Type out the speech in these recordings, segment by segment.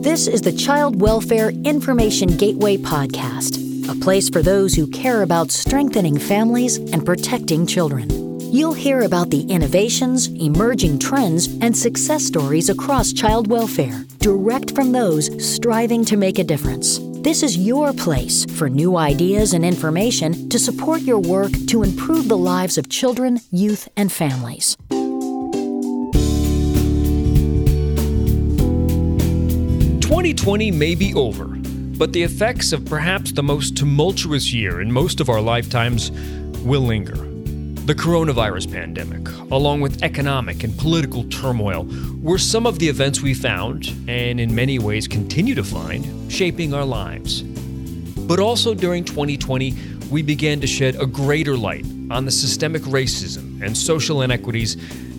This is the Child Welfare Information Gateway Podcast, a place for those who care about strengthening families and protecting children. You'll hear about the innovations, emerging trends, and success stories across child welfare, direct from those striving to make a difference. This is your place for new ideas and information to support your work to improve the lives of children, youth, and families. 2020 may be over, but the effects of perhaps the most tumultuous year in most of our lifetimes will linger. The coronavirus pandemic, along with economic and political turmoil, were some of the events we found, and in many ways continue to find, shaping our lives. But also during 2020, we began to shed a greater light on the systemic racism and social inequities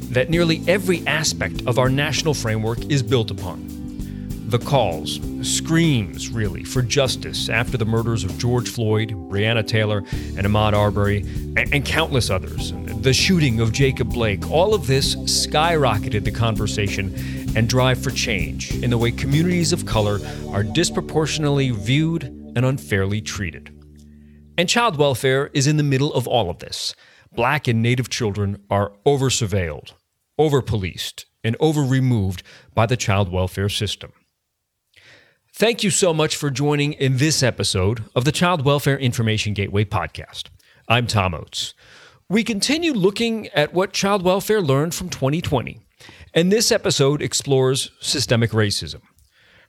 that nearly every aspect of our national framework is built upon the calls, screams really, for justice after the murders of George Floyd, Breonna Taylor, and Ahmaud Arbery, and, and countless others, the shooting of Jacob Blake, all of this skyrocketed the conversation and drive for change in the way communities of color are disproportionately viewed and unfairly treated. And child welfare is in the middle of all of this. Black and Native children are over surveilled, over policed, and over removed by the child welfare system. Thank you so much for joining in this episode of the Child Welfare Information Gateway podcast. I'm Tom Oates. We continue looking at what child welfare learned from 2020, and this episode explores systemic racism.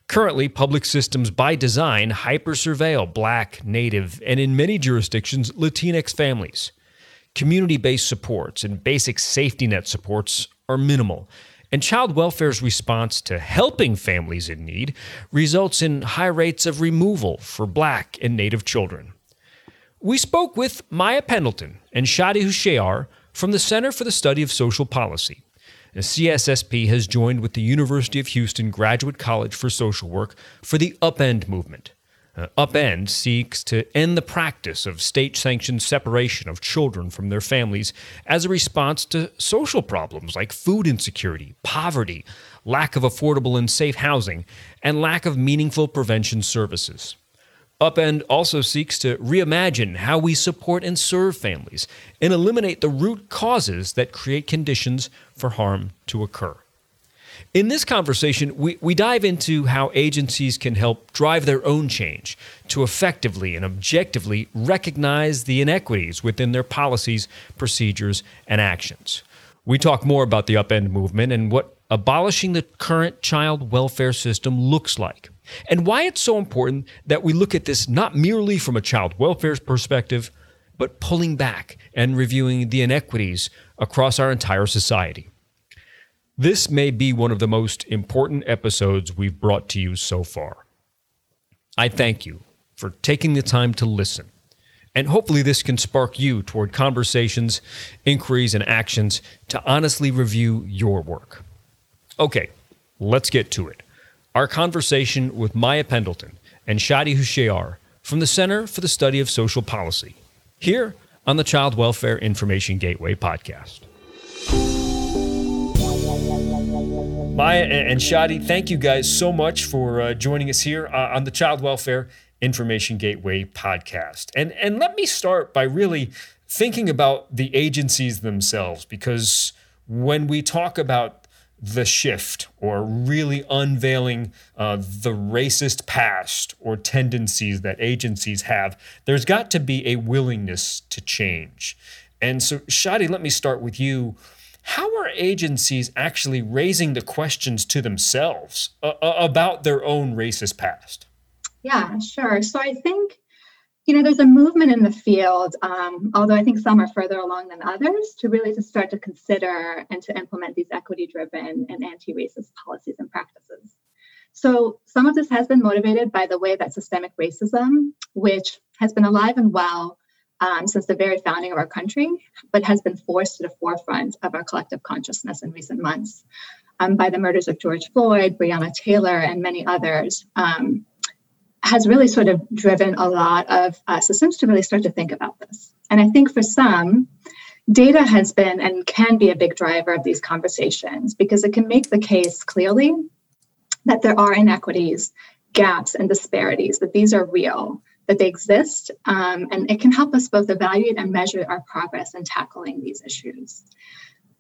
Currently, public systems by design hyper surveil Black, Native, and in many jurisdictions, Latinx families. Community based supports and basic safety net supports are minimal, and child welfare's response to helping families in need results in high rates of removal for Black and Native children. We spoke with Maya Pendleton and Shadi Houshyar from the Center for the Study of Social Policy. The CSSP has joined with the University of Houston Graduate College for Social Work for the Upend movement. Uh, Upend seeks to end the practice of state sanctioned separation of children from their families as a response to social problems like food insecurity, poverty, lack of affordable and safe housing, and lack of meaningful prevention services. Upend also seeks to reimagine how we support and serve families and eliminate the root causes that create conditions for harm to occur. In this conversation, we, we dive into how agencies can help drive their own change to effectively and objectively recognize the inequities within their policies, procedures, and actions. We talk more about the upend movement and what abolishing the current child welfare system looks like, and why it's so important that we look at this not merely from a child welfare perspective, but pulling back and reviewing the inequities across our entire society. This may be one of the most important episodes we've brought to you so far. I thank you for taking the time to listen. And hopefully, this can spark you toward conversations, inquiries, and actions to honestly review your work. Okay, let's get to it. Our conversation with Maya Pendleton and Shadi Houshyar from the Center for the Study of Social Policy, here on the Child Welfare Information Gateway podcast. Maya and Shadi, thank you guys so much for uh, joining us here uh, on the Child Welfare Information Gateway podcast. And and let me start by really thinking about the agencies themselves because when we talk about the shift or really unveiling uh, the racist past or tendencies that agencies have, there's got to be a willingness to change. And so, Shadi, let me start with you. How are agencies actually raising the questions to themselves uh, uh, about their own racist past? Yeah, sure. So I think, you know, there's a movement in the field, um, although I think some are further along than others, to really to start to consider and to implement these equity-driven and anti-racist policies and practices. So some of this has been motivated by the way that systemic racism, which has been alive and well um, since the very founding of our country, but has been forced to the forefront of our collective consciousness in recent months um, by the murders of George Floyd, Breonna Taylor, and many others, um, has really sort of driven a lot of uh, systems to really start to think about this. And I think for some, data has been and can be a big driver of these conversations because it can make the case clearly that there are inequities, gaps, and disparities, that these are real, that they exist, um, and it can help us both evaluate and measure our progress in tackling these issues.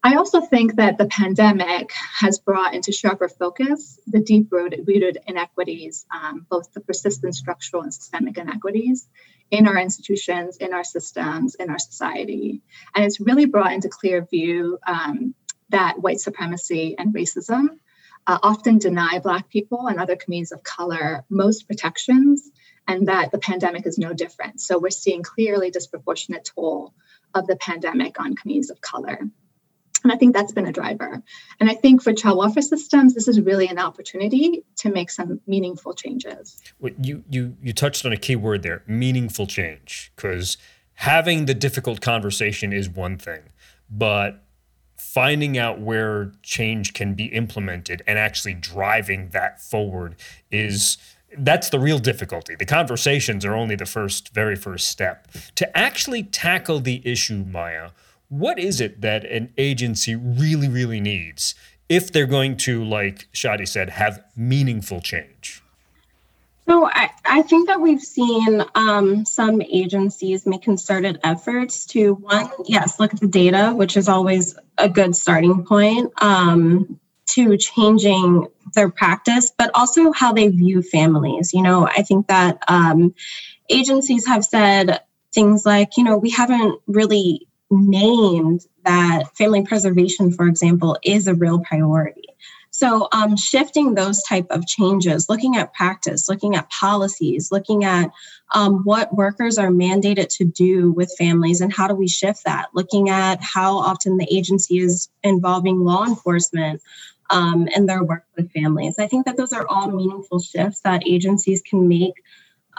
I also think that the pandemic has brought into sharper focus the deep rooted inequities, um, both the persistent structural and systemic inequities in our institutions, in our systems, in our society. And it's really brought into clear view um, that white supremacy and racism uh, often deny Black people and other communities of color most protections, and that the pandemic is no different. So we're seeing clearly disproportionate toll of the pandemic on communities of color. And I think that's been a driver. And I think for child welfare systems, this is really an opportunity to make some meaningful changes. Well, you you you touched on a key word there, meaningful change, because having the difficult conversation is one thing, but finding out where change can be implemented and actually driving that forward is that's the real difficulty. The conversations are only the first very first step. To actually tackle the issue, Maya, what is it that an agency really, really needs if they're going to, like Shadi said, have meaningful change? So I, I think that we've seen um, some agencies make concerted efforts to one, yes, look at the data, which is always a good starting point, um, to changing their practice, but also how they view families. You know, I think that um, agencies have said things like, you know, we haven't really named that family preservation, for example, is a real priority. So um, shifting those type of changes, looking at practice, looking at policies, looking at um, what workers are mandated to do with families and how do we shift that, looking at how often the agency is involving law enforcement um, and their work with families. I think that those are all meaningful shifts that agencies can make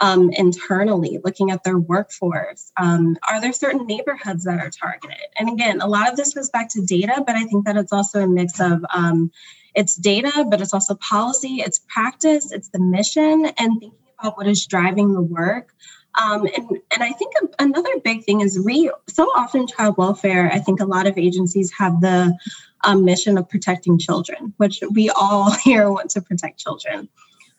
um, internally, looking at their workforce. Um, are there certain neighborhoods that are targeted? And again, a lot of this goes back to data, but I think that it's also a mix of um, it's data, but it's also policy, it's practice, it's the mission, and thinking about what is driving the work. Um, and, and I think another big thing is re so often child welfare, I think a lot of agencies have the um, mission of protecting children, which we all here want to protect children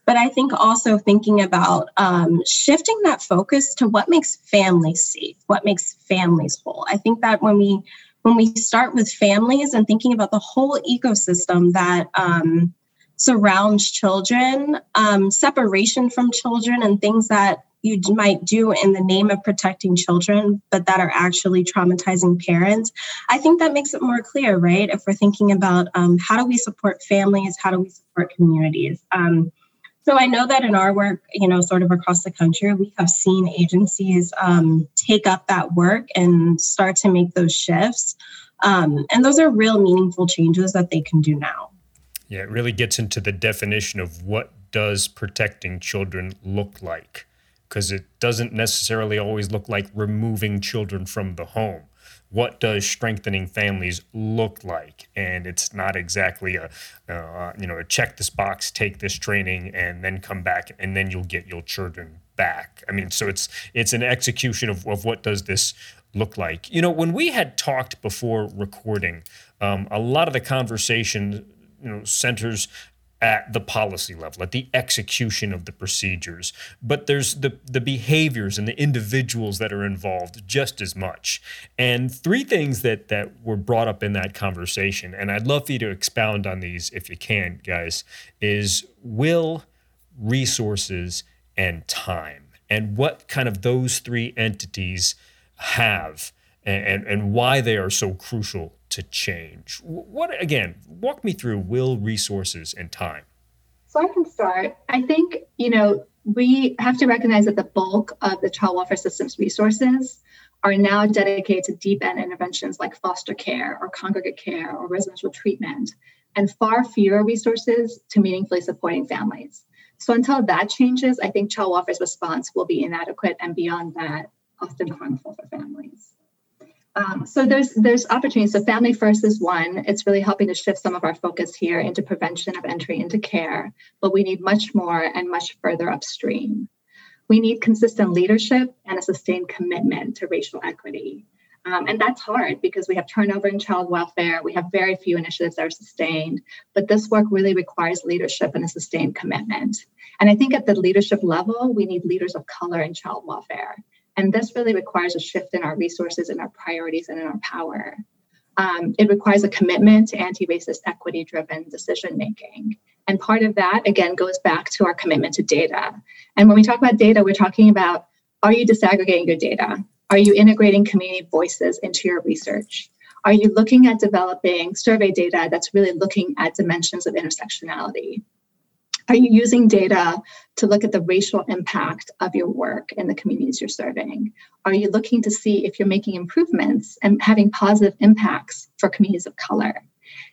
but I think also thinking about um, shifting that focus to what makes families safe, what makes families whole. I think that when we when we start with families and thinking about the whole ecosystem that um, surrounds children, um, separation from children, and things that you might do in the name of protecting children, but that are actually traumatizing parents. I think that makes it more clear, right? If we're thinking about um, how do we support families, how do we support communities. Um, so I know that in our work, you know, sort of across the country, we have seen agencies um, take up that work and start to make those shifts. Um, and those are real meaningful changes that they can do now. Yeah, it really gets into the definition of what does protecting children look like, because it doesn't necessarily always look like removing children from the home what does strengthening families look like? And it's not exactly a uh, you know a check this box take this training and then come back and then you'll get your children back. I mean so it's it's an execution of, of what does this look like. You know when we had talked before recording um, a lot of the conversation you know centers at the policy level, at the execution of the procedures. But there's the, the behaviors and the individuals that are involved just as much. And three things that, that were brought up in that conversation, and I'd love for you to expound on these if you can, guys, is will, resources, and time. And what kind of those three entities have and, and, and why they are so crucial to change. What again? Walk me through will, resources, and time. So I can start. I think you know we have to recognize that the bulk of the child welfare system's resources are now dedicated to deep end interventions like foster care or congregate care or residential treatment, and far fewer resources to meaningfully supporting families. So until that changes, I think child welfare's response will be inadequate and beyond that, often harmful for families. Um, so there's there's opportunities. So family first is one. It's really helping to shift some of our focus here into prevention of entry into care, but we need much more and much further upstream. We need consistent leadership and a sustained commitment to racial equity. Um, and that's hard because we have turnover in child welfare. We have very few initiatives that are sustained. But this work really requires leadership and a sustained commitment. And I think at the leadership level, we need leaders of color in child welfare. And this really requires a shift in our resources and our priorities and in our power. Um, it requires a commitment to anti racist, equity driven decision making. And part of that, again, goes back to our commitment to data. And when we talk about data, we're talking about are you disaggregating your data? Are you integrating community voices into your research? Are you looking at developing survey data that's really looking at dimensions of intersectionality? Are you using data to look at the racial impact of your work in the communities you're serving? Are you looking to see if you're making improvements and having positive impacts for communities of color?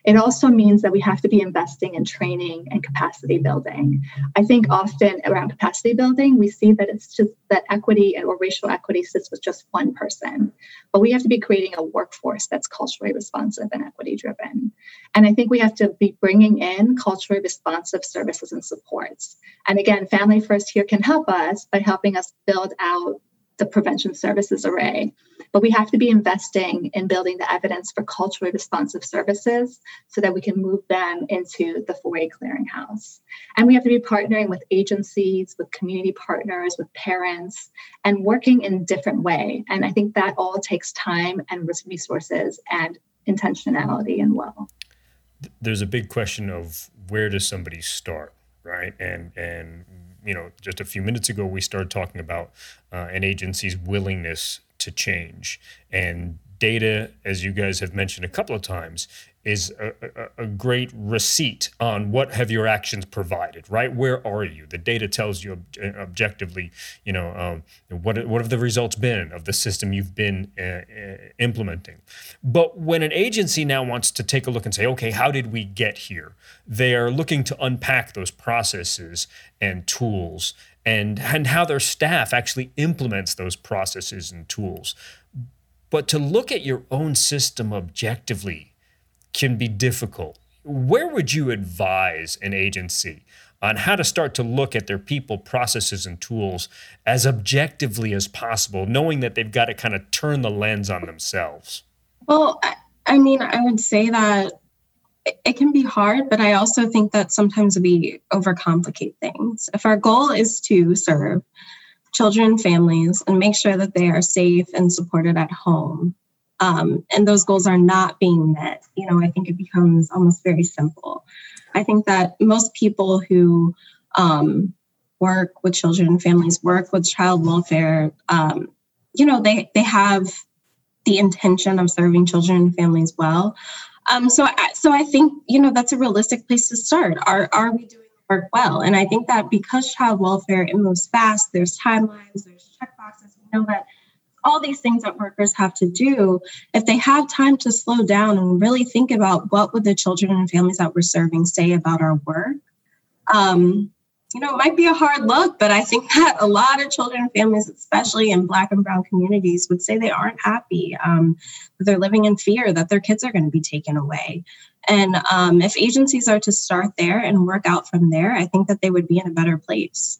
It also means that we have to be investing in training and capacity building. I think often around capacity building, we see that it's just that equity or racial equity sits with just one person. But we have to be creating a workforce that's culturally responsive and equity driven. And I think we have to be bringing in culturally responsive services and supports. And again, Family First here can help us by helping us build out the prevention services array. But we have to be investing in building the evidence for culturally responsive services so that we can move them into the 4E clearinghouse. And we have to be partnering with agencies, with community partners, with parents, and working in a different way. And I think that all takes time and resources and intentionality and well. There's a big question of where does somebody start, right? And and you know, just a few minutes ago, we started talking about uh, an agency's willingness to change. And data, as you guys have mentioned a couple of times, is a, a, a, great receipt on what have your actions provided right? Where are you? The data tells you ob- objectively you know um, what what have the results been of the system you've been uh, uh, implementing? But when an agency now wants to take a look and say okay how did we get here? They are looking to unpack those processes and tools and and how their staff actually implements those processes and tools but to look at your own system objectively can be difficult. Where would you advise an agency on how to start to look at their people, processes, and tools as objectively as possible, knowing that they've got to kind of turn the lens on themselves? Well, I mean, I would say that it can be hard, but I also think that sometimes we overcomplicate things. If our goal is to serve children families and make sure that they are safe and supported at home, um, and those goals are not being met, you know, I think it becomes almost very simple. I think that most people who um, work with children and families, work with child welfare, um, you know, they they have the intention of serving children and families well. Um, so, I, so I think you know that's a realistic place to start. Are are we doing work well? And I think that because child welfare it moves fast, there's timelines, there's checkboxes. We know that all these things that workers have to do if they have time to slow down and really think about what would the children and families that we're serving say about our work um, you know it might be a hard look but i think that a lot of children and families especially in black and brown communities would say they aren't happy um, they're living in fear that their kids are going to be taken away and um, if agencies are to start there and work out from there i think that they would be in a better place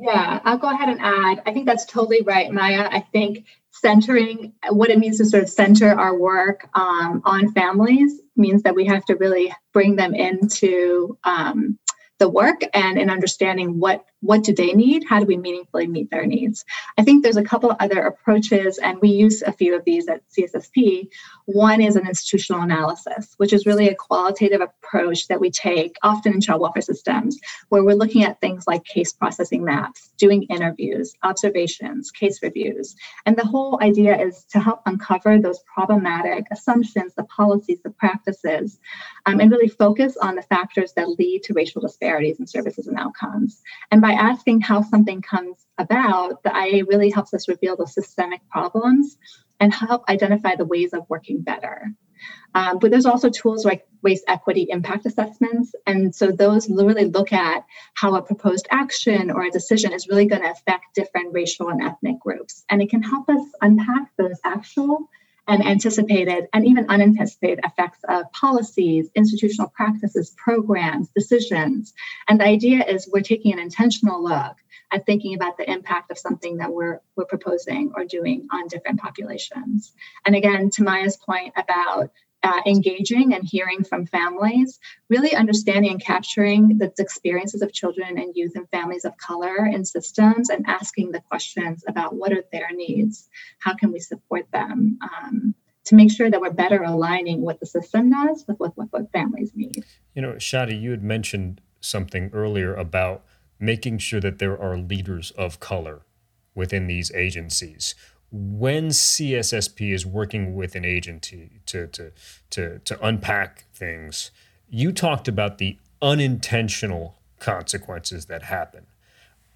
yeah, I'll go ahead and add. I think that's totally right, Maya. I think centering what it means to sort of center our work um, on families means that we have to really bring them into um, the work and in understanding what what do they need? How do we meaningfully meet their needs? I think there's a couple other approaches and we use a few of these at cssp one is an institutional analysis which is really a qualitative approach that we take often in child welfare systems where we're looking at things like case processing maps doing interviews observations case reviews. And the whole idea is to help uncover those problematic assumptions the policies the practices um, and really focus on the factors that lead to racial disparities in services and outcomes and by asking how something comes about, the IA really helps us reveal the systemic problems and help identify the ways of working better. Um, but there's also tools like race equity impact assessments. And so those really look at how a proposed action or a decision is really going to affect different racial and ethnic groups. And it can help us unpack those actual and anticipated and even unanticipated effects of policies, institutional practices, programs, decisions. And the idea is we're taking an intentional look at thinking about the impact of something that we're we're proposing or doing on different populations. And again, to Maya's point about uh, engaging and hearing from families, really understanding and capturing the experiences of children and youth and families of color in systems and asking the questions about what are their needs, how can we support them. Um, to make sure that we're better aligning what the system does with what, families need. You know, Shadi, you had mentioned something earlier about making sure that there are leaders of color within these agencies when CSSP is working with an agency to, to, to, to unpack things, you talked about the unintentional consequences that happen.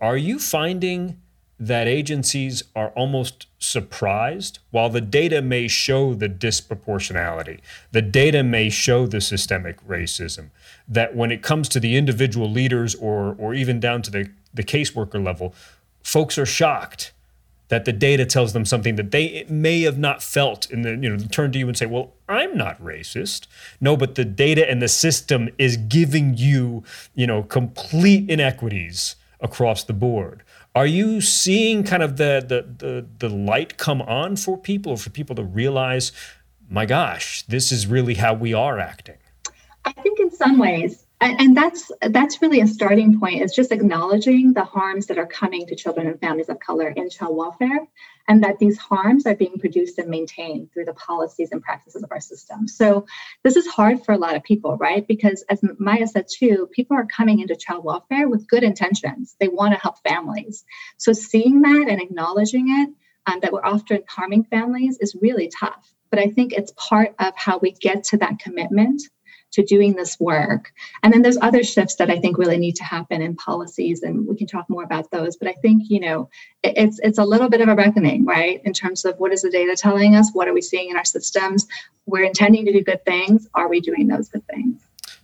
Are you finding that agencies are almost surprised while the data may show the disproportionality, the data may show the systemic racism, that when it comes to the individual leaders or, or even down to the, the caseworker level, folks are shocked that the data tells them something that they may have not felt and then you know turn to you and say well i'm not racist. No but the data and the system is giving you you know complete inequities across the board. Are you seeing kind of the the the, the light come on for people for people to realize my gosh this is really how we are acting i think in some ways and that's that's really a starting point is just acknowledging the harms that are coming to children and families of color in child welfare and that these harms are being produced and maintained through the policies and practices of our system. So this is hard for a lot of people right? Because as maya said too people are coming into child welfare with good intentions. They want to help families. So seeing that and acknowledging it um, that we're often harming families is really tough. But i think it's part of how we get to that commitment to doing this work. And then there's other shifts that I think really need to happen in policies, and we can talk more about those. But I think you know it's it's a little bit of a reckoning, right, in terms of what is the data telling us, what are we seeing in our systems. We're intending to do good things. Are we doing those good things?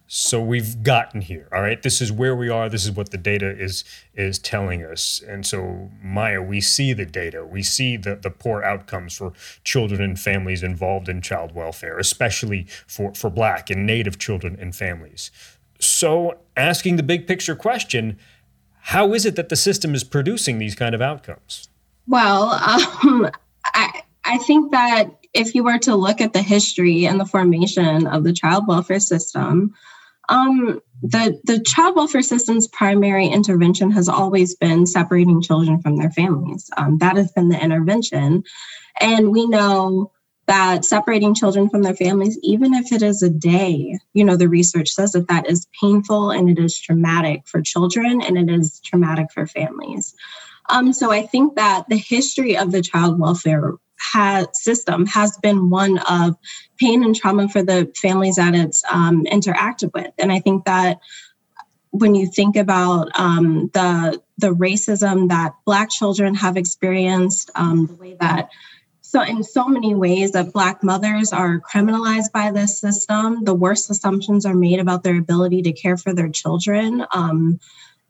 So we've gotten here. All right. This is where we are. This is what the data is is telling us. And so Maya, we see the data. We see the, the poor outcomes for children and families involved in child welfare, especially for, for black and native children and families. So asking the big picture question, how is it that the system is producing these kind of outcomes? Well, um, I I think that if you were to look at the history and the formation of the child welfare system, um, the the child welfare system's primary intervention has always been separating children from their families. Um, that has been the intervention, and we know that separating children from their families, even if it is a day, you know, the research says that that is painful and it is traumatic for children and it is traumatic for families. Um, so I think that the history of the child welfare has, system has been one of pain and trauma for the families that it's um, interacted with. And I think that when you think about um, the the racism that Black children have experienced, um, the way that so in so many ways that Black mothers are criminalized by this system, the worst assumptions are made about their ability to care for their children. Um,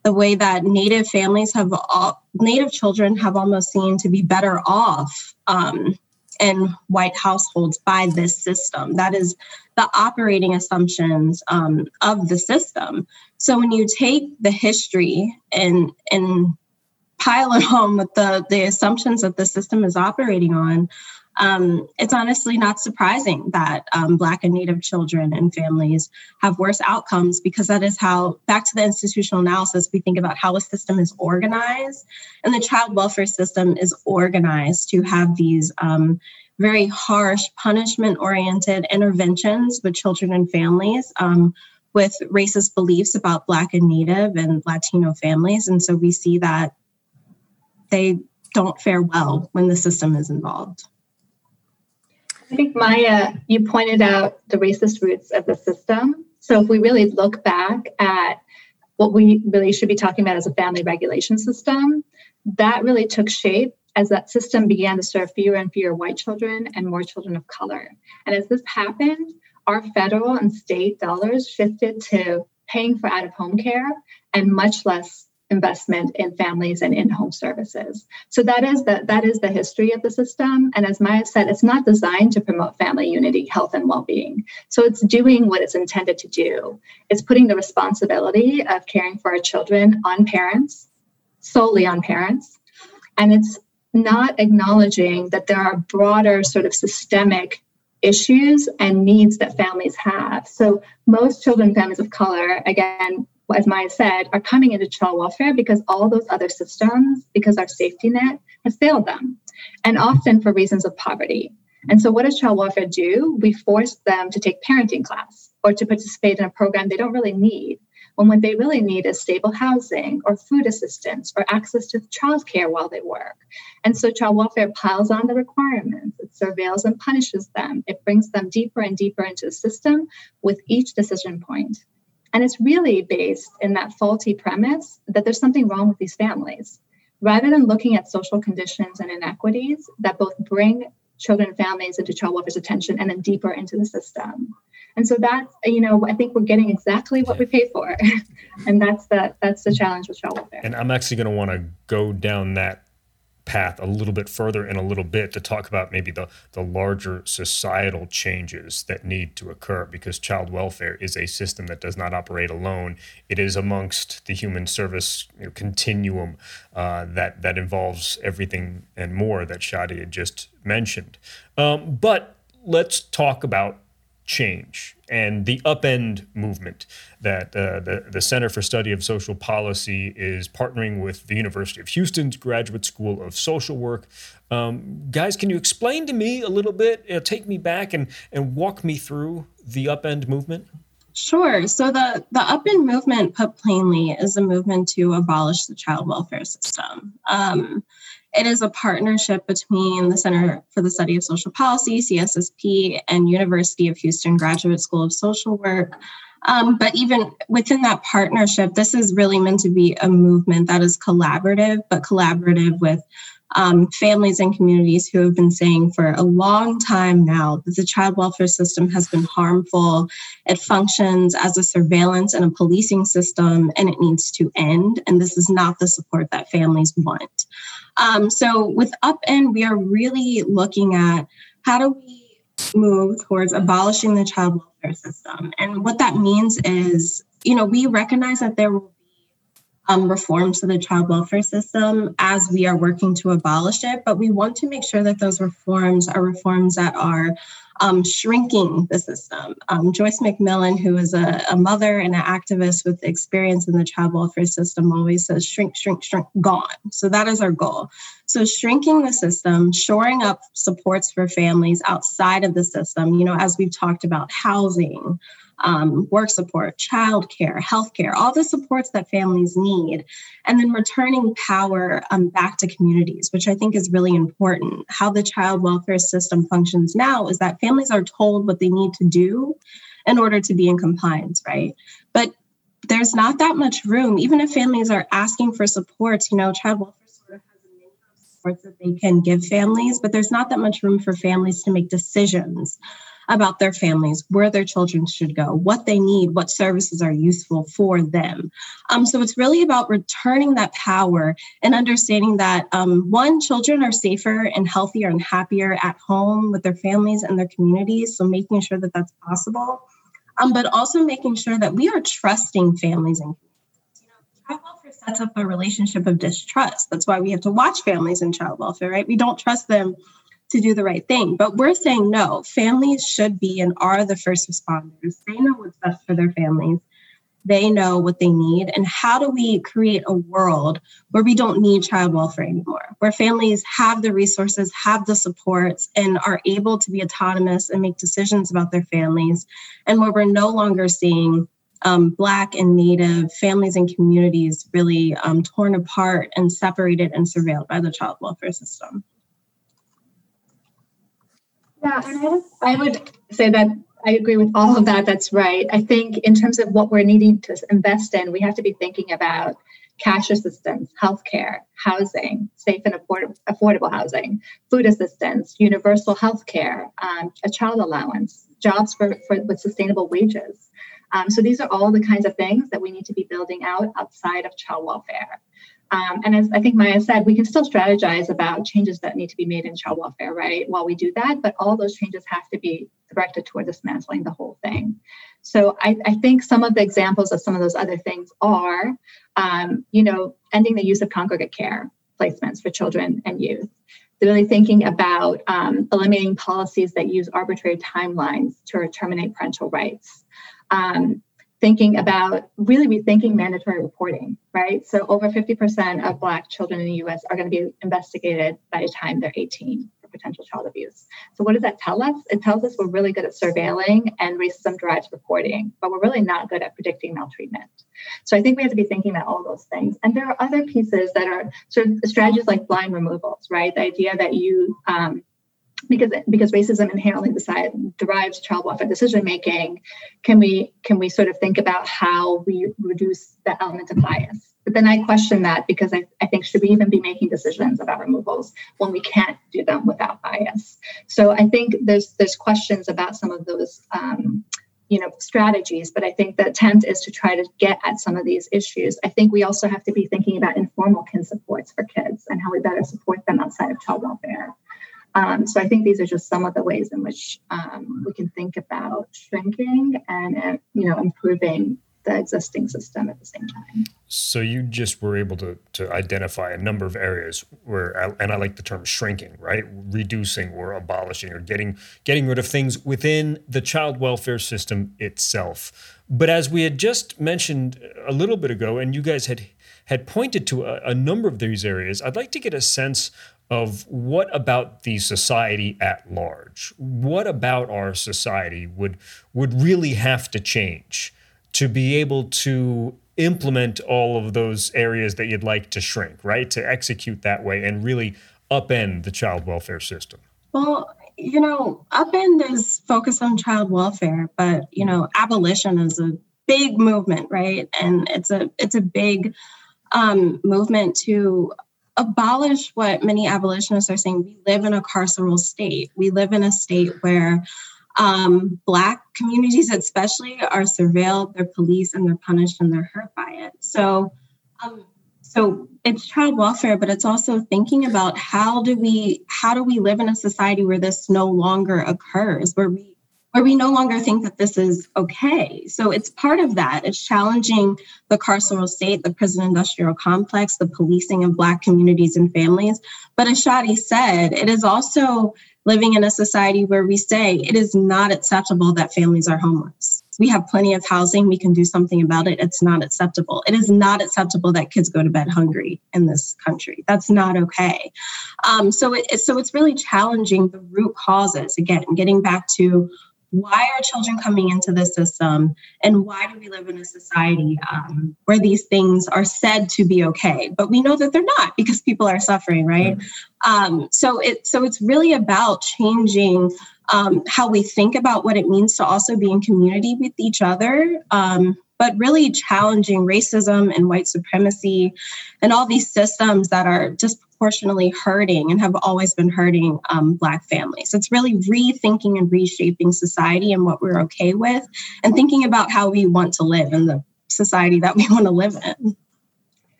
the way that Native families have, all, Native children have almost seemed to be better off um, in white households by this system. That is the operating assumptions um, of the system. So when you take the history and and pile it on with the the assumptions that the system is operating on, um, it's honestly not surprising that um, Black and Native children and families have worse outcomes because that is how, back to the institutional analysis, we think about how a system is organized. And the child welfare system is organized to have these um, very harsh, punishment oriented interventions with children and families. Um, with racist beliefs about Black and Native and Latino families. And so we see that they don't fare well when the system is involved. I think Maya, you pointed out the racist roots of the system. So if we really look back at what we really should be talking about as a family regulation system, that really took shape as that system began to serve fewer and fewer white children and more children of color. And as this happened, our federal and state dollars shifted to paying for out of home care and much less investment in families and in-home services. So that is the that is the history of the system. And as Maya said, it's not designed to promote family unity, health, and well-being. So it's doing what it's intended to do. It's putting the responsibility of caring for our children on parents solely on parents. And it's not acknowledging that there are broader sort of systemic issues and needs that families have. So most children families of color, again, as Maya said, are coming into child welfare because all those other systems, because our safety net has failed them, and often for reasons of poverty. And so, what does child welfare do? We force them to take parenting class or to participate in a program they don't really need when what they really need is stable housing or food assistance or access to childcare while they work. And so child welfare piles on the requirements, it surveils and punishes them, it brings them deeper and deeper into the system with each decision point. And it's really based in that faulty premise that there's something wrong with these families. Rather than looking at social conditions and inequities that both bring children and families into child welfare's attention and then deeper into the system. And so that's you know I think we're getting exactly what we pay for, and that's the that's the challenge with child welfare. And I'm actually going to want to go down that path a little bit further in a little bit to talk about maybe the, the larger societal changes that need to occur because child welfare is a system that does not operate alone. It is amongst the human service you know, continuum uh, that, that involves everything and more that Shadi had just mentioned. Um, but let's talk about change and the upend movement that uh, the, the Center for Study of Social Policy is partnering with the University of Houston's Graduate School of Social Work. Um, guys, can you explain to me a little bit, uh, take me back and, and walk me through the upend movement? Sure. So the, the upend movement, put plainly, is a movement to abolish the child welfare system. Um, it is a partnership between the Center for the Study of Social Policy, CSSP, and University of Houston Graduate School of Social Work. Um, but even within that partnership, this is really meant to be a movement that is collaborative, but collaborative with um, families and communities who have been saying for a long time now that the child welfare system has been harmful. It functions as a surveillance and a policing system, and it needs to end. And this is not the support that families want. Um, so, with Upend, we are really looking at how do we move towards abolishing the child welfare system. And what that means is, you know, we recognize that there will um, reforms to the child welfare system as we are working to abolish it. But we want to make sure that those reforms are reforms that are um, shrinking the system. Um, Joyce McMillan, who is a, a, mother and an activist with experience in the child welfare system, always says shrink, shrink, shrink, gone. So that is our goal. So shrinking the system, shoring up supports for families outside of the system, you know, as we've talked about housing, um, work support, childcare, healthcare, all the supports that families need, and then returning power um, back to communities, which I think is really important. How the child welfare system functions now is that families are told what they need to do in order to be in compliance, right? But there's not that much room, even if families are asking for supports, you know, child welfare sort of has a minimum of supports that they can give families, but there's not that much room for families to make decisions about their families, where their children should go, what they need, what services are useful for them. Um, so it's really about returning that power and understanding that um, one, children are safer and healthier and happier at home with their families and their communities. So making sure that that's possible. Um, but also making sure that we are trusting families and child welfare sets up a relationship of distrust. That's why we have to watch families in child welfare, right? We don't trust them to do the right thing. But we're saying no, families should be and are the first responders. They know what's best for their families. They know what they need. And how do we create a world where we don't need child welfare anymore, where families have the resources, have the supports, and are able to be autonomous and make decisions about their families, and where we're no longer seeing um, Black and Native families and communities really um, torn apart and separated and surveilled by the child welfare system. Yeah, and I would, say that I agree with all of that. That's right. I think in terms of what we're needing to invest in, we have to be thinking about cash assistance, healthcare, housing, safe and affordable, affordable housing, food assistance, universal healthcare, um, a child allowance, jobs for, for with sustainable wages. Um, so these are all the kinds of things that we need to be building out outside of child welfare. Um, and as I think Maya said, we can still strategize about changes that need to be made in child welfare, right? While we do that, but all those changes have to be directed toward dismantling the whole thing. So I, I think some of the examples of some of those other things are um, you know, ending the use of congregate care placements for children and youth. Really thinking about um, eliminating policies that use arbitrary timelines to terminate parental rights. Um, thinking about really rethinking mandatory reporting, right? So over 50% of Black children in the US are going to be investigated by the time they're 18 for potential child abuse. So what does that tell us? It tells us we're really good at surveilling and racism drives reporting, but we're really not good at predicting maltreatment. So I think we have to be thinking about all those things. And there are other pieces that are sort of strategies like blind removals, right? The idea that you um, because because racism inherently derives child welfare decision making can we can we sort of think about how we reduce the element of bias? But then i question that because I, I think should we even be making decisions about removals when we can't do them without bias? So i think there's there's questions about some of those um, you know strategies but i think the attempt is to try to get at some of these issues. I think we also have to be thinking about informal kin supports for kids and how we better support them outside of child welfare um, so I think these are just some of the ways in which um, we can think about shrinking and uh, you know improving the existing system at the same time. So you just were able to to identify a number of areas where, and I like the term shrinking, right? Reducing or abolishing or getting getting rid of things within the child welfare system itself. But as we had just mentioned a little bit ago, and you guys had had pointed to a, a number of these areas, I'd like to get a sense of what about the society at large? What about our society would would really have to change to be able to implement all of those areas that you'd like to shrink, right? To execute that way and really upend the child welfare system. Well, you know, upend is focused on child welfare, but you know, abolition is a big movement, right? And it's a it's a big um, movement to abolish what many abolitionists are saying. We live in a carceral state. We live in a state where um, Black communities, especially, are surveilled, they're policed, and they're punished, and they're hurt by it. So, um, so it's child welfare, but it's also thinking about how do we how do we live in a society where this no longer occurs, where we where we no longer think that this is okay. So it's part of that. It's challenging the carceral state, the prison industrial complex, the policing of Black communities and families. But as Shadi said, it is also living in a society where we say it is not acceptable that families are homeless. We have plenty of housing. We can do something about it. It's not acceptable. It is not acceptable that kids go to bed hungry in this country. That's not okay. Um, so, it, so it's really challenging the root causes. Again, getting back to why are children coming into the system and why do we live in a society um, where these things are said to be okay but we know that they're not because people are suffering right mm-hmm. um, so it so it's really about changing um, how we think about what it means to also be in community with each other um, but really challenging racism and white supremacy and all these systems that are disproportionately hurting and have always been hurting um, Black families. It's really rethinking and reshaping society and what we're okay with, and thinking about how we want to live in the society that we want to live in.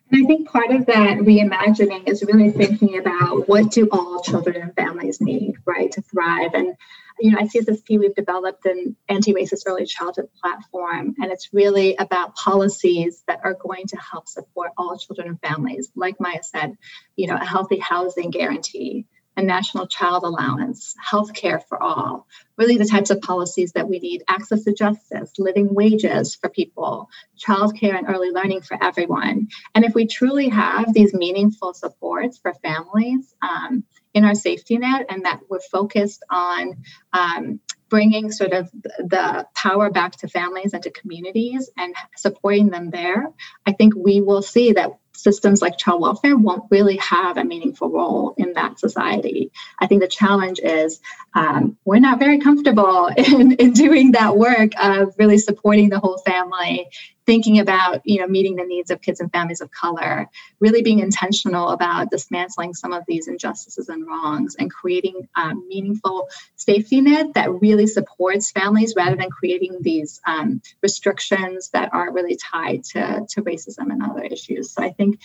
And I think part of that reimagining is really thinking about what do all children and families need, right, to thrive. And you know, at CSSP, we've developed an anti-racist early childhood platform, and it's really about policies that are going to help support all children and families. Like Maya said, you know, a healthy housing guarantee, a national child allowance, health care for all, really the types of policies that we need access to justice, living wages for people, childcare and early learning for everyone. And if we truly have these meaningful supports for families um, in our safety net and that we're focused on um, bringing sort of the power back to families and to communities and supporting them there, I think we will see that systems like child welfare won't really have a meaningful role in that society. I think the challenge is um, we're not very comfortable in, in doing that work of really supporting the whole family thinking about you know meeting the needs of kids and families of color really being intentional about dismantling some of these injustices and wrongs and creating a um, meaningful safety net that really supports families rather than creating these um, restrictions that are really tied to, to racism and other issues. So i think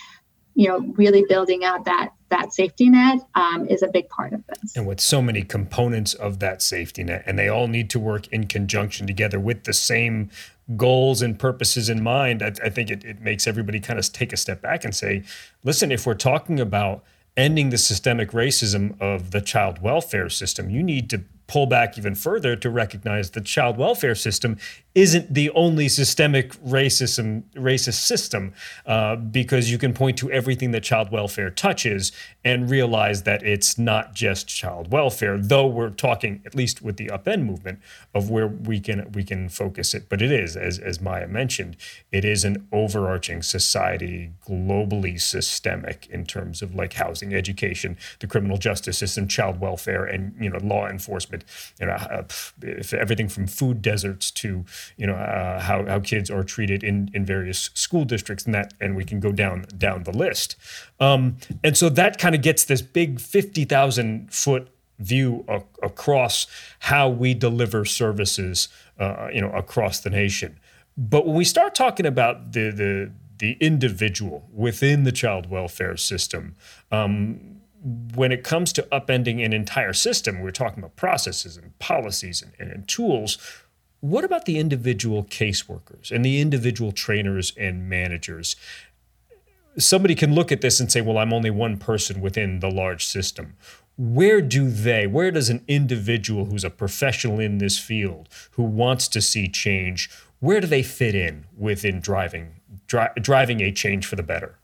you know really building out that that safety net um, is a big part of this. And with so many components of that safety net and they all need to work in conjunction together with the same goals and purposes in mind, I, I think it, it makes everybody kind of take a step back and say, listen, if we're talking about ending the systemic racism of the child welfare system, you need to pull back even further to recognize the child welfare system isn't the only systemic racism racist system uh, because you can point to everything that child welfare touches and realize that it's not just child welfare though we're talking at least with the upend movement of where we can we can focus it. But it is as as Maya mentioned it is an overarching society globally systemic in terms of like housing education the criminal justice system child welfare and you know law enforcement you know uh, everything from food deserts to you know uh, how, how kids are treated in, in various school districts and that and we can go down down the list um, and so that kind of gets this big 50,000 foot view a- across how we deliver services uh, you know across the nation but when we start talking about the the the individual within the child welfare system um, when it comes to upending an entire system, we're talking about processes and policies and, and, and tools. What about the individual caseworkers and the individual trainers and managers? Somebody can look at this and say, well, I'm only one person within the large system. Where do they, where does an individual who's a professional in this field, who wants to see change, where do they fit in within driving, dri- driving a change for the better?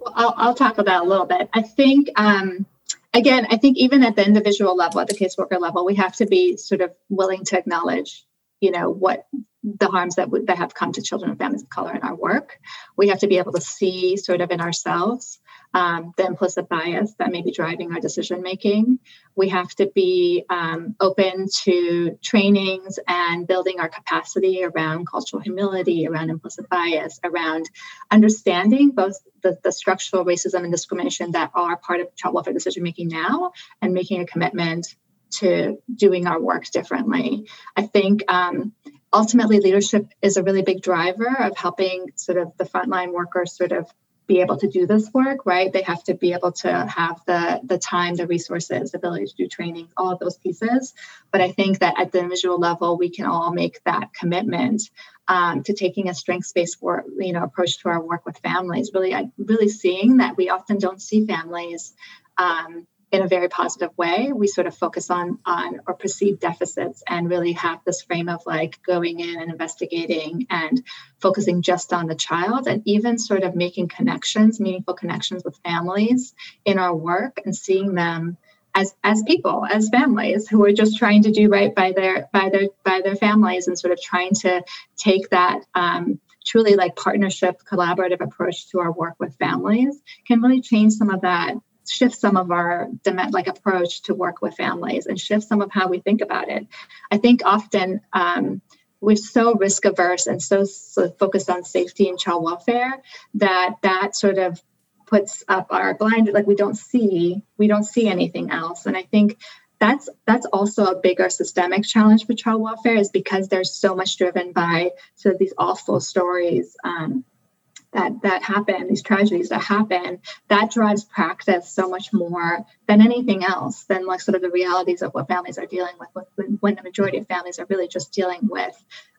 Well, I'll, I'll talk about a little bit. I think um, again, I think even at the individual level, at the caseworker level, we have to be sort of willing to acknowledge you know what the harms that, w- that have come to children and families of color in our work. We have to be able to see sort of in ourselves um, the implicit bias that may be driving our decision making we have to be um, open to trainings and building our capacity around cultural humility around implicit bias around understanding both the, the structural racism and discrimination that are part of child welfare decision making now and making a commitment to doing our work differently. I think um, ultimately leadership is a really big driver of helping sort of the frontline workers sort of be able to do this work right? They have to be able to have the the time the resources the ability to do training all of those pieces. But i think that at the individual level we can all make that commitment um, to taking a strengths-based work you know approach to our work with families. Really really seeing that we often don't see families um, in a very positive way. We sort of focus on on or perceive deficits and really have this frame of like going in and investigating and focusing just on the child and even sort of making connections, meaningful connections with families in our work and seeing them as as people as families who are just trying to do right by their by their by their families and sort of trying to take that um, truly like partnership collaborative approach to our work with families can really change some of that shift some of our like approach to work with families and shift some of how we think about it. I think often um, we're so risk averse and so, so focused on safety and child welfare that that sort of puts up our blind like we don't see we don't see anything else and i think that's that's also a bigger systemic challenge for child welfare is because there's so much driven by sort of these awful stories um, that that happen, these tragedies that happen, that drives practice so much more than anything else, than like sort of the realities of what families are dealing with, when, when the majority of families are really just dealing with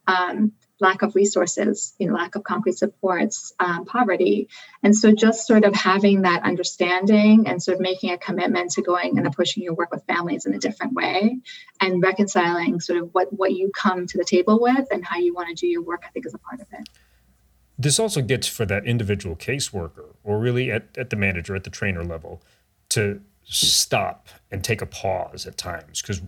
um, lack of resources, you know, lack of concrete supports, um, poverty. And so just sort of having that understanding and sort of making a commitment to going and approaching your work with families in a different way and reconciling sort of what, what you come to the table with and how you want to do your work, I think is a part of it. This also gets for that individual caseworker, or really at, at the manager, at the trainer level, to stop and take a pause at times because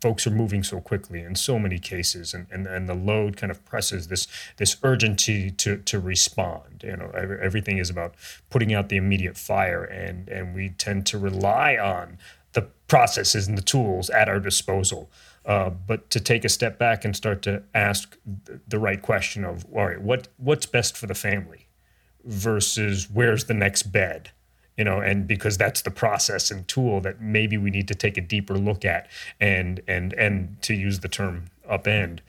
folks are moving so quickly in so many cases and, and, and the load kind of presses this this urgency to to respond. You know everything is about putting out the immediate fire and and we tend to rely on the processes and the tools at our disposal uh, but to take a step back and start to ask the right question of, all right, what what's best for the family versus where's the next bed, you know, and because that's the process and tool that maybe we need to take a deeper look at and and and to use the term upend.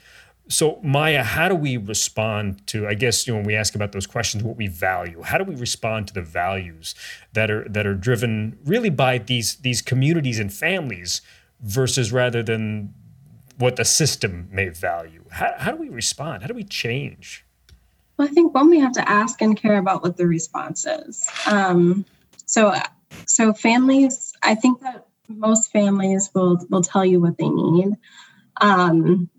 So Maya, how do we respond to? I guess you know when we ask about those questions, what we value. How do we respond to the values that are that are driven really by these these communities and families versus rather than what the system may value. How, how do we respond? How do we change? Well, I think one we have to ask and care about what the response is. Um, so, so families, I think that most families will will tell you what they need, um,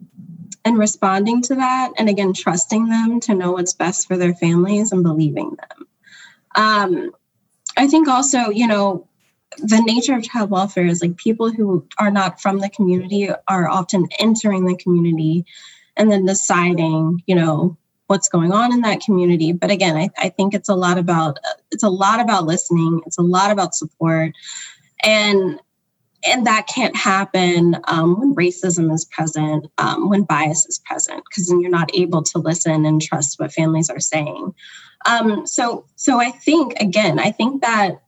and responding to that, and again trusting them to know what's best for their families and believing them. Um, I think also, you know, the nature of child welfare is like people who are not from the community are often entering the community and then deciding, you know, what's going on in that community. But again, I, I think it's a lot about it's a lot about listening. It's a lot about support, and and that can't happen um, when racism is present, um, when bias is present, because then you're not able to listen and trust what families are saying. Um, so, so I think again, I think that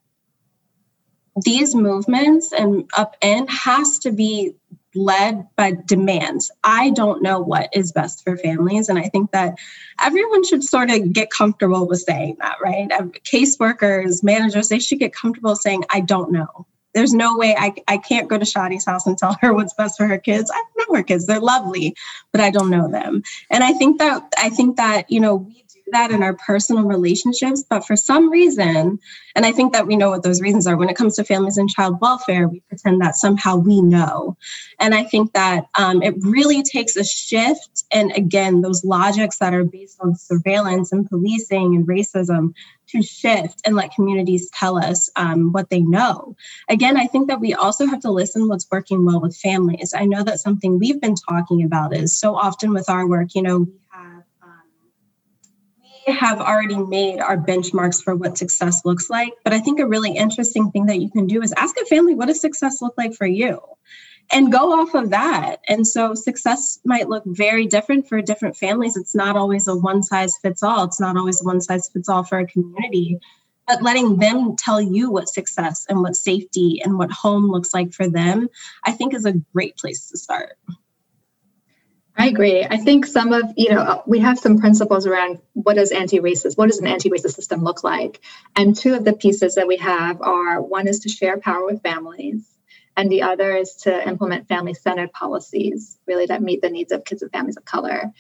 these movements and upend has to be led by demands. I don't know what is best for families. And I think that everyone should sort of get comfortable with saying that, right? Caseworkers, managers, they should get comfortable saying, I don't know. There's no way I, I can't go to Shadi's house and tell her what's best for her kids. I know her kids. They're lovely, but I don't know them. And I think that I think that, you know, we that in our personal relationships, but for some reason, and I think that we know what those reasons are when it comes to families and child welfare, we pretend that somehow we know. And I think that um, it really takes a shift. And again, those logics that are based on surveillance and policing and racism to shift and let communities tell us um, what they know. Again, I think that we also have to listen what's working well with families. I know that something we've been talking about is so often with our work, you know, have already made our benchmarks for what success looks like. But I think a really interesting thing that you can do is ask a family, what does success look like for you? And go off of that. And so success might look very different for different families. It's not always a one size fits all. It's not always one size fits all for a community. But letting them tell you what success and what safety and what home looks like for them, I think is a great place to start. I agree. I think some of, you know, we have some principles around what does anti-racist, what does an anti-racist system look like? And two of the pieces that we have are one is to share power with families, and the other is to implement family-centered policies, really that meet the needs of kids and families of color.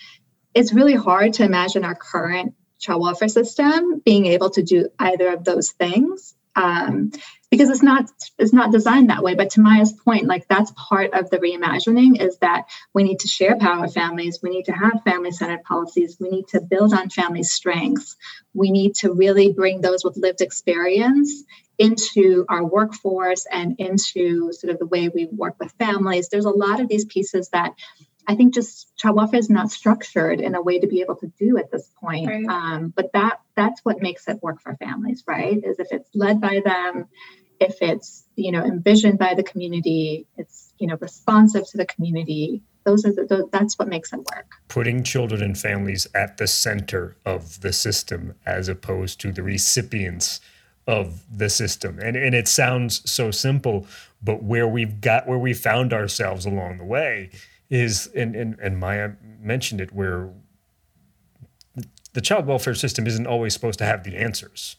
It's really hard to imagine our current child welfare system being able to do either of those things. Um, because it's not it's not designed that way. But to maya's point like that's part of the reimagining is that we need to share power with families. We need to have family centered policies. We need to build on family strengths. We need to really bring those with lived experience into our workforce and into sort of the way we work with families. There's a lot of these pieces that I think just child welfare is not structured in a way to be able to do at this point. Right. Um, but that that's what makes it work for families, right? Is if it's led by them, if it's you know envisioned by the community it's you know responsive to the community those are the, that's what makes it work putting children and families at the center of the system as opposed to the recipients of the system and and it sounds so simple but where we've got where we found ourselves along the way is and and, and maya mentioned it where the child welfare system isn't always supposed to have the answers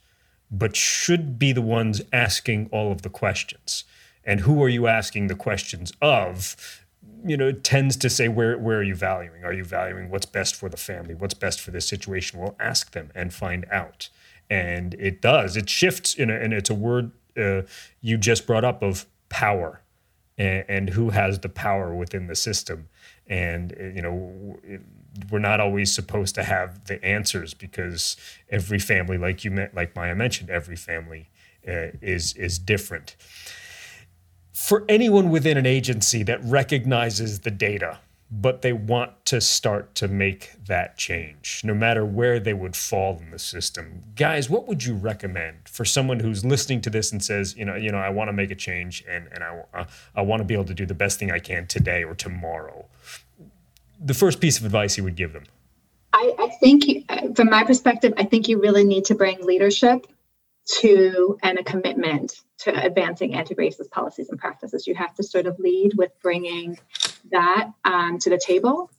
but should be the ones asking all of the questions. And who are you asking the questions of? You know, it tends to say where where are you valuing? Are you valuing what's best for the family? What's best for this situation? We'll ask them and find out. And it does. It shifts a, and it's a word uh, you just brought up of power and, and who has the power within the system. And you know, we're not always supposed to have the answers because every family, like you met, like Maya mentioned, every family uh, is is different. For anyone within an agency that recognizes the data, but they want to start to make that change, no matter where they would fall in the system, guys, what would you recommend for someone who's listening to this and says, you know, you know, I want to make a change and and I uh, I want to be able to do the best thing I can today or tomorrow the first piece of advice you would give them? I, I think, from my perspective, I think you really need to bring leadership to and a commitment to advancing anti-racist policies and practices. You have to sort of lead with bringing that um, to the table,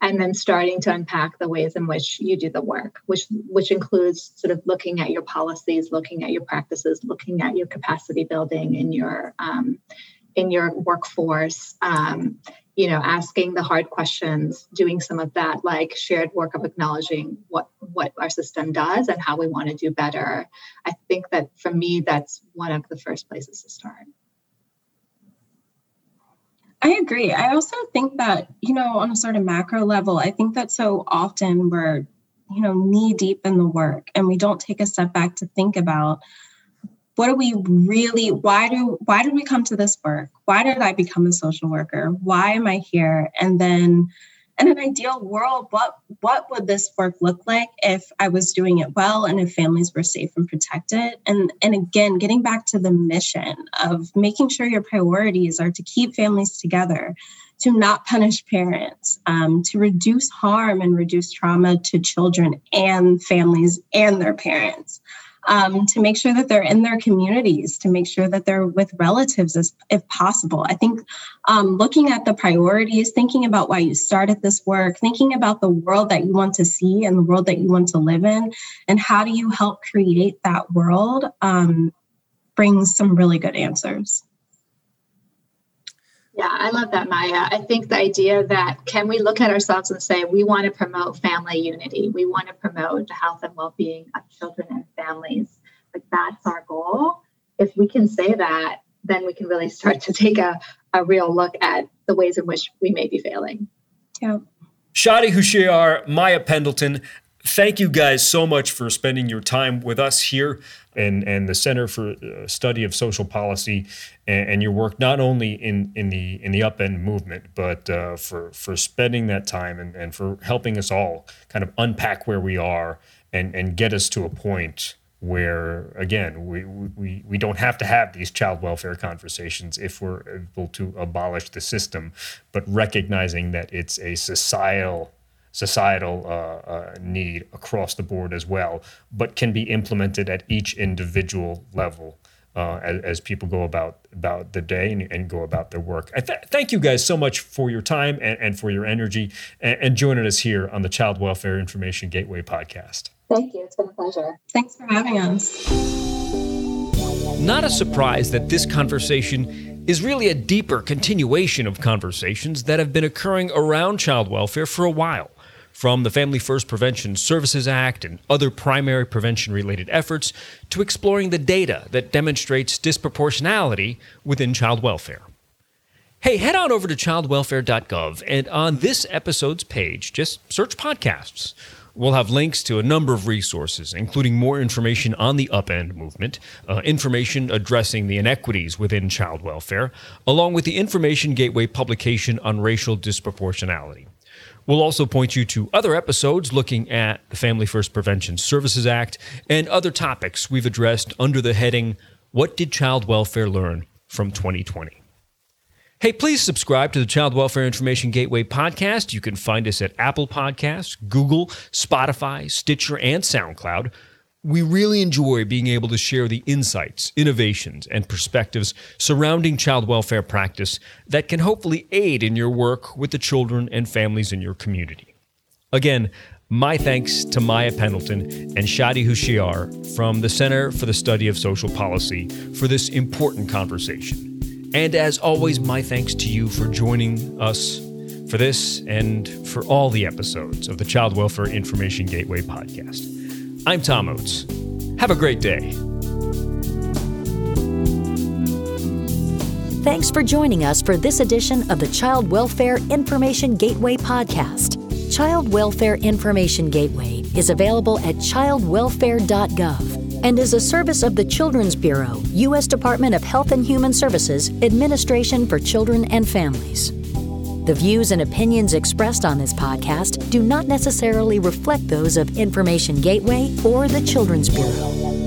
and then starting to unpack the ways in which you do the work, which which includes sort of looking at your policies, looking at your practices, looking at your capacity building in your um, in your workforce. Um, you know asking the hard questions doing some of that like shared work of acknowledging what what our system does and how we want to do better i think that for me that's one of the first places to start I agree. I also think that, you know, on a sort of macro level, I think that so often we're, you know, knee deep in the work and we don't take a step back to think about what do we really why do why did we come to this work? Why did i become a social worker? Why am i here? And then in an ideal world what what would this work look like if i was doing it well and if families were safe and protected? And and again getting back to the mission of making sure your priorities are to keep families together to not punish parents um, to reduce harm and reduce trauma to children and families and their parents um, to make sure that they're in their communities, to make sure that they're with relatives as, if possible. I think um, looking at the priorities, thinking about why you started this work, thinking about the world that you want to see and the world that you want to live in, and how do you help create that world um, brings some really good answers. Yeah, I love that, Maya. I think the idea that can we look at ourselves and say, we want to promote family unity, we want to promote the health and well being of children and families. Like, that's our goal. If we can say that, then we can really start to take a, a real look at the ways in which we may be failing. Yeah. Shadi Houshyar, Maya Pendleton, thank you guys so much for spending your time with us here and, and the Center for uh, Study of Social Policy and, and, your work not only in, in the in the upend movement, but uh, for for spending that time and, and for helping us all kind of unpack where we are and, and get us to a point where again we, we we don't have to have these child welfare conversations if we're able to abolish the system, but recognizing that it's a societal societal uh, uh, need across the board as well, but can be implemented at each individual level. Uh, as, as, people go about about the day and, and go about their work. I th- thank you guys so much for your time and, and for your energy and, and, joining us here on the Child Welfare Information Gateway podcast. Thank you. It's been a pleasure. Thanks for having us. Not a surprise that this conversation is really a deeper continuation of conversations that have been occurring around child welfare for a while from the Family First Prevention Services Act and other primary prevention related efforts to exploring the data that demonstrates disproportionality within child welfare. Hey, head on over to childwelfare.gov and on this episode's page, just search podcasts. We'll have links to a number of resources, including more information on the Upend movement, uh, information addressing the inequities within child welfare, along with the Information Gateway publication on racial disproportionality. We'll also point you to other episodes looking at the Family First Prevention Services Act and other topics we've addressed under the heading What Did Child Welfare Learn from 2020? Hey, please subscribe to the Child Welfare Information Gateway podcast. You can find us at Apple Podcasts, Google, Spotify, Stitcher, and SoundCloud we really enjoy being able to share the insights, innovations, and perspectives surrounding child welfare practice that can hopefully aid in your work with the children and families in your community. Again, my thanks to Maya Pendleton and Shadi Houshyar from the Center for the Study of Social Policy for this important conversation. And as always, my thanks to you for joining us for this and for all the episodes of the Child Welfare Information Gateway podcast. I'm Tom Oates. Have a great day. Thanks for joining us for this edition of the Child Welfare Information Gateway podcast. Child Welfare Information Gateway is available at childwelfare.gov and is a service of the Children's Bureau, U.S. Department of Health and Human Services, Administration for Children and Families. The views and opinions expressed on this podcast do not necessarily reflect those of Information Gateway or the Children's Bureau.